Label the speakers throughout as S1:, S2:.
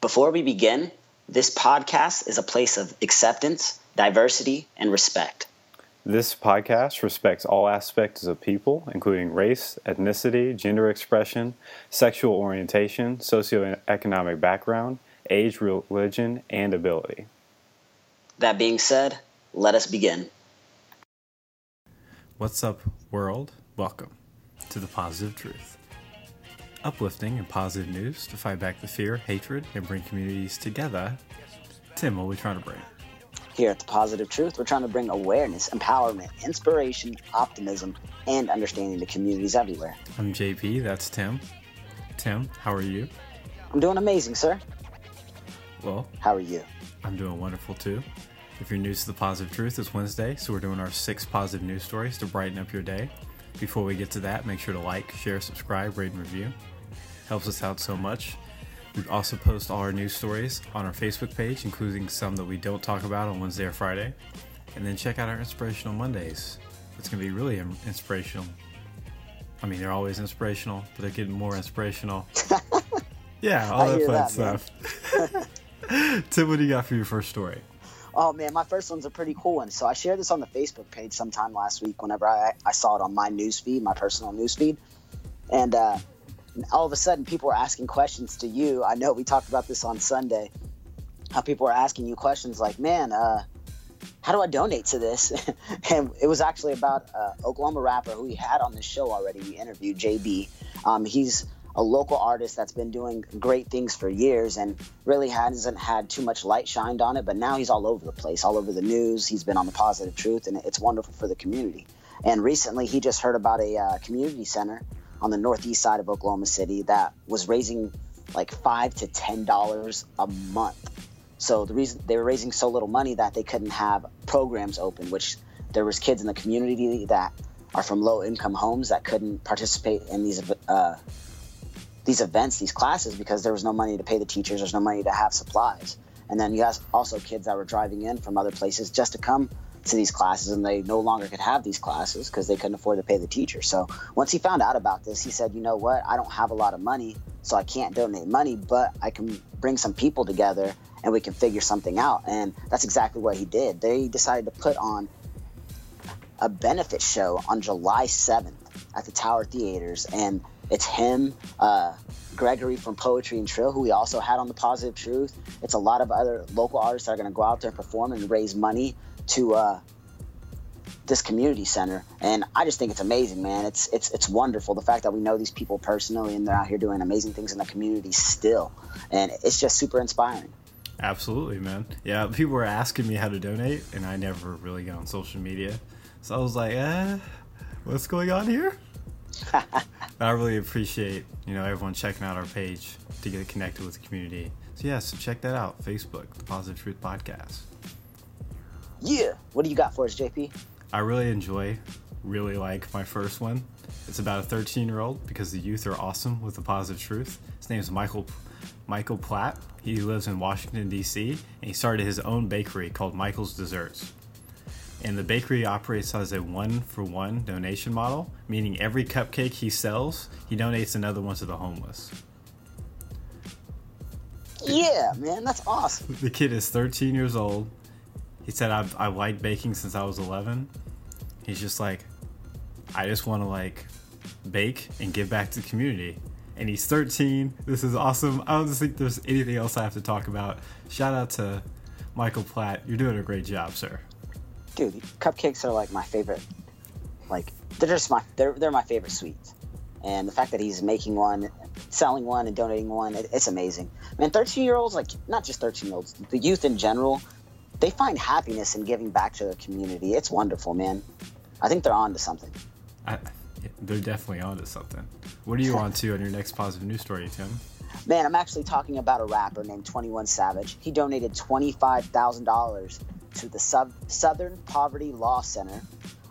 S1: Before we begin, this podcast is a place of acceptance, diversity, and respect.
S2: This podcast respects all aspects of people, including race, ethnicity, gender expression, sexual orientation, socioeconomic background, age, religion, and ability.
S1: That being said, let us begin.
S3: What's up, world? Welcome to the Positive Truth uplifting and positive news to fight back the fear, hatred, and bring communities together. Tim, what are we trying to bring?
S1: Here at The Positive Truth, we're trying to bring awareness, empowerment, inspiration, optimism, and understanding to communities everywhere.
S3: I'm JP, that's Tim. Tim, how are you?
S1: I'm doing amazing, sir.
S3: Well,
S1: how are you?
S3: I'm doing wonderful too. If you're new to The Positive Truth, it's Wednesday, so we're doing our six positive news stories to brighten up your day. Before we get to that, make sure to like, share, subscribe, rate, and review. Helps us out so much. We also post all our news stories on our Facebook page, including some that we don't talk about on Wednesday or Friday. And then check out our Inspirational Mondays. It's going to be really inspirational. I mean, they're always inspirational, but they're getting more inspirational. yeah, all that fun that, stuff. Tim, what do you got for your first story?
S1: Oh man, my first one's a pretty cool one. So I shared this on the Facebook page sometime last week. Whenever I, I saw it on my news feed, my personal news feed, and uh, all of a sudden people were asking questions to you. I know we talked about this on Sunday. How people were asking you questions like, "Man, uh, how do I donate to this?" and it was actually about uh, Oklahoma rapper who we had on this show already. We interviewed Jabee. Um, he's a local artist that's been doing great things for years and really hasn't had too much light shined on it. But now he's all over the place, all over the news. He's been on the positive truth, and it's wonderful for the community. And recently, he just heard about a uh, community center on the northeast side of Oklahoma City that was raising like five to ten dollars a month. So the reason they were raising so little money that they couldn't have programs open, which there was kids in the community that are from low income homes that couldn't participate in these uh, these events, these classes, because there was no money to pay the teachers, there's no money to have supplies. And then you have also kids that were driving in from other places just to come to these classes, and they no longer could have these classes because they couldn't afford to pay the teacher. So once he found out about this, he said, "You know what? I don't have a lot of money, so I can't donate money, but I can bring some people together and we can figure something out." And that's exactly what he did. They decided to put on a benefit show on July 7th at the Tower Theaters, and it's him, uh, Gregory from Poetry and Trill, who we also had on the Positive Truth. It's a lot of other local artists that are going to go out there and perform and raise money to uh, this community center. And I just think it's amazing, man. It's it's it's wonderful the fact that we know these people personally and they're out here doing amazing things in the community still, and it's just super inspiring.
S3: Absolutely, man. Yeah, people were asking me how to donate, and I never really got on social media, so I was like, eh, what's going on here? I really appreciate you know everyone checking out our page to get connected with the community. So yes, check that out. Facebook, the Positive Truth Podcast.
S1: Yeah. What do you got for us, JP?
S3: I really enjoy, really like my first one. It's about a 13 year old because the youth are awesome with the positive truth. His name is Michael Michael Platt. He lives in Washington D.C. and he started his own bakery called Michael's Desserts. And the bakery operates as a one for one donation model, meaning every cupcake he sells, he donates another one to the homeless.
S1: Yeah, man, that's awesome.
S3: The kid is 13 years old. He said, I've, I've liked baking since I was 11. He's just like, I just want to like bake and give back to the community. And he's 13. This is awesome. I don't think there's anything else I have to talk about. Shout out to Michael Platt. You're doing a great job, sir
S1: dude, cupcakes are like my favorite. Like they're just my they're they're my favorite sweets, and the fact that he's making one, selling one, and donating one, it, it's amazing. Man, thirteen year olds like not just thirteen year olds, the youth in general, they find happiness in giving back to the community. It's wonderful, man. I think they're on to something.
S3: I, they're definitely on to something. What are you on to on your next positive news story, Tim?
S1: Man, I'm actually talking about a rapper named 21 Savage. He donated $25,000 to the Sub- Southern Poverty Law Center,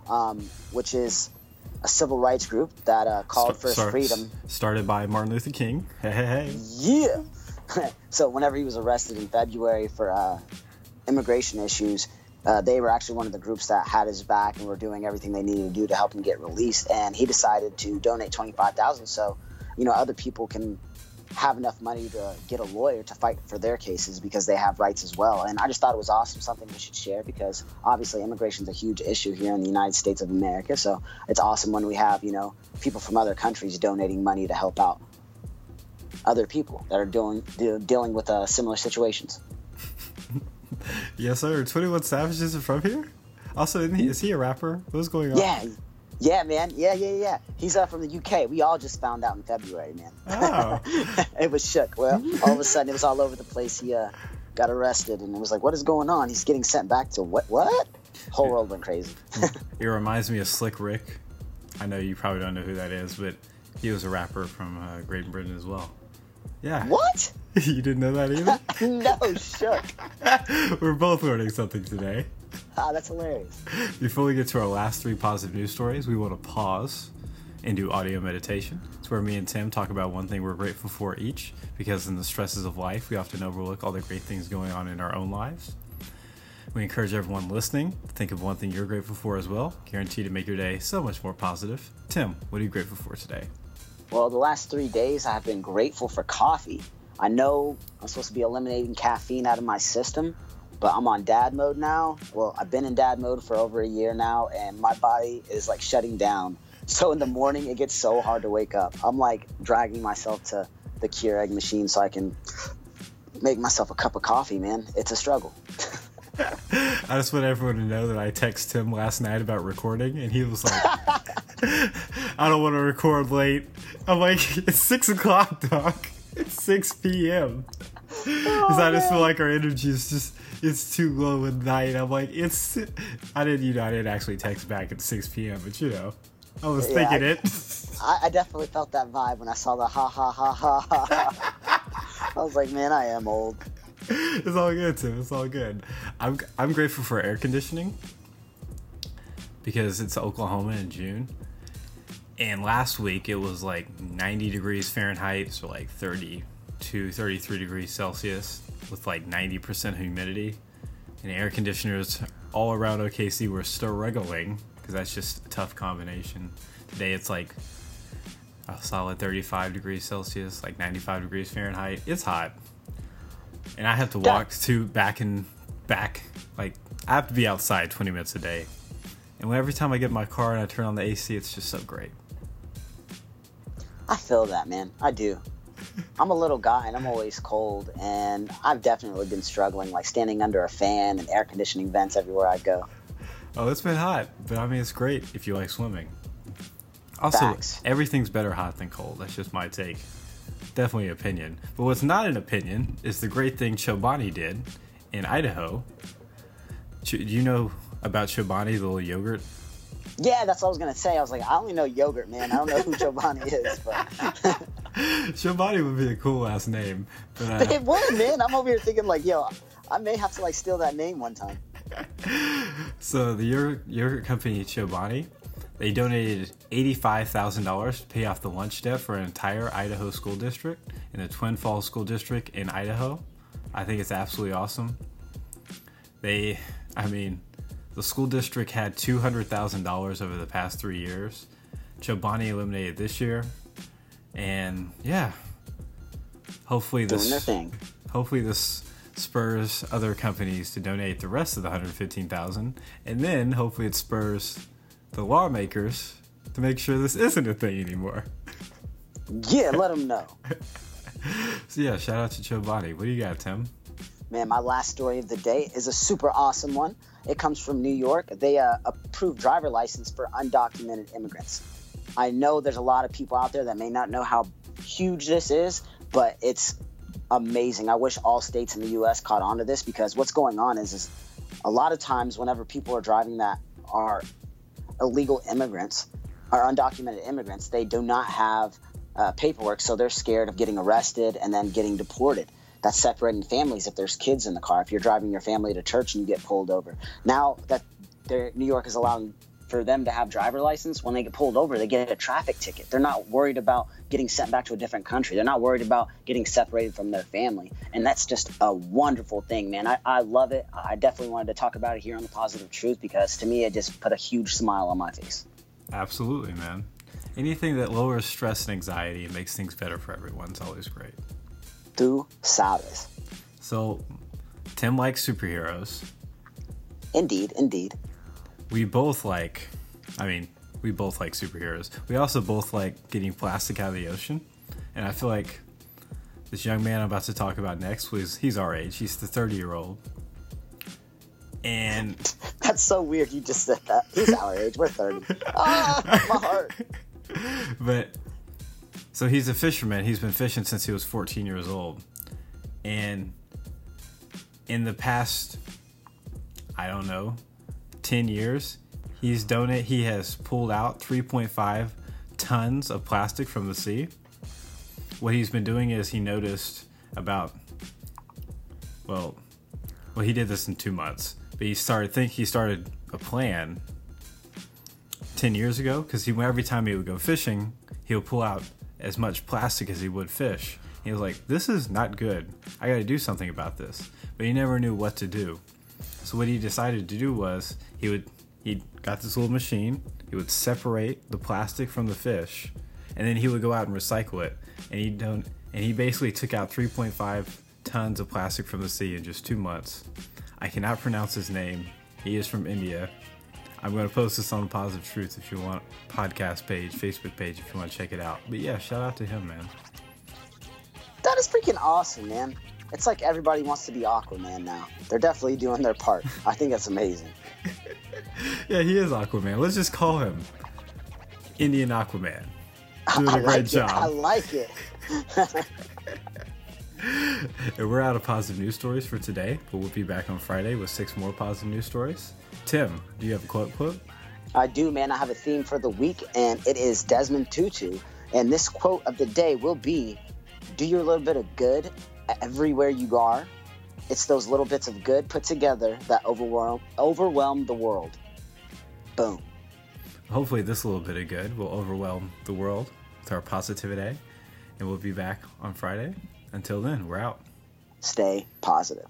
S1: um, which is a civil rights group that uh, called for Start, freedom.
S3: Started by Martin Luther King. Hey, hey, hey.
S1: Yeah. so whenever he was arrested in February for uh, immigration issues, uh, they were actually one of the groups that had his back and were doing everything they needed to do to help him get released. And he decided to donate twenty five thousand so you know other people can have enough money to get a lawyer to fight for their cases because they have rights as well. And I just thought it was awesome, something we should share because obviously immigration is a huge issue here in the United States of America. So it's awesome when we have, you know, people from other countries donating money to help out other people that are doing dealing with uh, similar situations.
S3: yes, sir. Twenty One Savage is from here. Also, isn't he, is he a rapper? What's going on?
S1: Yeah, yeah, man. Yeah, yeah, yeah. He's uh, from the UK. We all just found out in February, man.
S3: Oh.
S1: it was shook. Well, all of a sudden, it was all over the place. He uh, got arrested, and it was like, what is going on? He's getting sent back to what? What? Whole world went crazy.
S3: it reminds me of Slick Rick. I know you probably don't know who that is, but he was a rapper from uh, Great Britain as well. Yeah.
S1: What?
S3: you didn't know that either?
S1: no, shook.
S3: We're both learning something today.
S1: Ah, that's hilarious.
S3: Before we get to our last three positive news stories, we want to pause and do audio meditation. It's where me and Tim talk about one thing we're grateful for each, because in the stresses of life, we often overlook all the great things going on in our own lives. We encourage everyone listening to think of one thing you're grateful for as well, guaranteed to make your day so much more positive. Tim, what are you grateful for today?
S1: Well, the last three days I have been grateful for coffee. I know I'm supposed to be eliminating caffeine out of my system, but I'm on dad mode now. Well, I've been in dad mode for over a year now, and my body is like shutting down. So in the morning, it gets so hard to wake up. I'm like dragging myself to the Keurig machine so I can make myself a cup of coffee, man. It's a struggle.
S3: I just want everyone to know that I texted him last night about recording, and he was like, I don't want to record late. I'm like, it's 6 o'clock, Doc. It's 6 p.m. Because oh, I just feel like our energy is just it's too low at night. I'm like, it's. I didn't, you know, I didn't actually text back at 6 p.m., but you know, I was yeah, thinking I, it.
S1: I, I, definitely felt that vibe when I saw the ha ha ha ha ha. I was like, man, I am old.
S3: It's all good, Tim. It's all good. I'm I'm grateful for air conditioning because it's Oklahoma in June. And last week it was like 90 degrees Fahrenheit, so like 32, 33 degrees Celsius with like 90% humidity. And air conditioners all around OKC were struggling because that's just a tough combination. Today it's like a solid 35 degrees Celsius, like 95 degrees Fahrenheit. It's hot. And I have to walk to back and back. Like, I have to be outside 20 minutes a day. And every time I get in my car and I turn on the AC, it's just so great.
S1: I feel that, man. I do. I'm a little guy and I'm always cold, and I've definitely been struggling, like standing under a fan and air conditioning vents everywhere I go.
S3: Oh, it's been hot, but I mean, it's great if you like swimming. Also, Facts. everything's better hot than cold. That's just my take. Definitely opinion. But what's not an opinion is the great thing Chobani did in Idaho. Do you know about Chobani, the little yogurt?
S1: Yeah, that's what I was gonna say. I was like, I only know yogurt, man. I don't know who Chobani is, but
S3: Chobani would be a cool ass name.
S1: But, uh... it would, man. I'm over here thinking like, yo, I may have to like steal that name one time.
S3: so the yogurt, yogurt company Chobani, they donated eighty-five thousand dollars to pay off the lunch debt for an entire Idaho school district in the Twin Falls School District in Idaho. I think it's absolutely awesome. They, I mean, the school district had two hundred thousand dollars over the past three years. Chobani eliminated this year, and yeah, hopefully this hopefully this spurs other companies to donate the rest of the 115,000 and then hopefully it spurs the lawmakers to make sure this isn't a thing anymore.
S1: Yeah, let them know.
S3: so yeah, shout out to Chobani. What do you got, Tim?
S1: Man, my last story of the day is a super awesome one. It comes from New York. They uh, approved driver license for undocumented immigrants. I know there's a lot of people out there that may not know how huge this is, but it's amazing. I wish all states in the U.S. caught on to this because what's going on is, is a lot of times whenever people are driving that are illegal immigrants, are undocumented immigrants, they do not have uh, paperwork, so they're scared of getting arrested and then getting deported. That's separating families if there's kids in the car. If you're driving your family to church and you get pulled over, now that New York is allowing for them to have driver license when they get pulled over they get a traffic ticket they're not worried about getting sent back to a different country they're not worried about getting separated from their family and that's just a wonderful thing man i, I love it i definitely wanted to talk about it here on the positive truth because to me it just put a huge smile on my face
S3: absolutely man Anything that lowers stress and anxiety and makes things better for everyone is always great.
S1: Tu sabes.
S3: So, Tim likes superheroes.
S1: Indeed, indeed.
S3: We both like, I mean, we both like superheroes. We also both like getting plastic out of the ocean. And I feel like this young man I'm about to talk about next was he's our age. He's the 30 year old. And
S1: That's so weird. You just said that. He's our age. We're 30. Ah, my heart.
S3: but so he's a fisherman. He's been fishing since he was 14 years old. And in the past I don't know, 10 years, he's donate he has pulled out 3.5 tons of plastic from the sea. What he's been doing is he noticed about well, well he did this in 2 months. But he started think he started a plan 10 years ago because he every time he would go fishing, he would pull out as much plastic as he would fish. He was like, "This is not good. I got to do something about this." But he never knew what to do. So what he decided to do was he would he got this little machine. He would separate the plastic from the fish, and then he would go out and recycle it. And he don't and he basically took out 3.5 tons of plastic from the sea in just two months. I cannot pronounce his name. He is from India. I'm going to post this on the Positive Truth if you want podcast page, Facebook page if you want to check it out. But yeah, shout out to him, man.
S1: That is freaking awesome, man. It's like everybody wants to be Aquaman now. They're definitely doing their part. I think that's amazing.
S3: Yeah, he is Aquaman. Let's just call him Indian Aquaman. Doing a great
S1: it.
S3: job.
S1: I like it.
S3: And we're out of positive news stories for today, but we'll be back on Friday with six more positive news stories. Tim, do you have a quote quote?
S1: I do, man. I have a theme for the week, and it is Desmond Tutu. And this quote of the day will be Do your little bit of good everywhere you are. It's those little bits of good put together that overwhelm, overwhelm the world. Boom.
S3: Hopefully, this little bit of good will overwhelm the world with our positivity. And we'll be back on Friday. Until then, we're out.
S1: Stay positive.